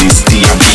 Christian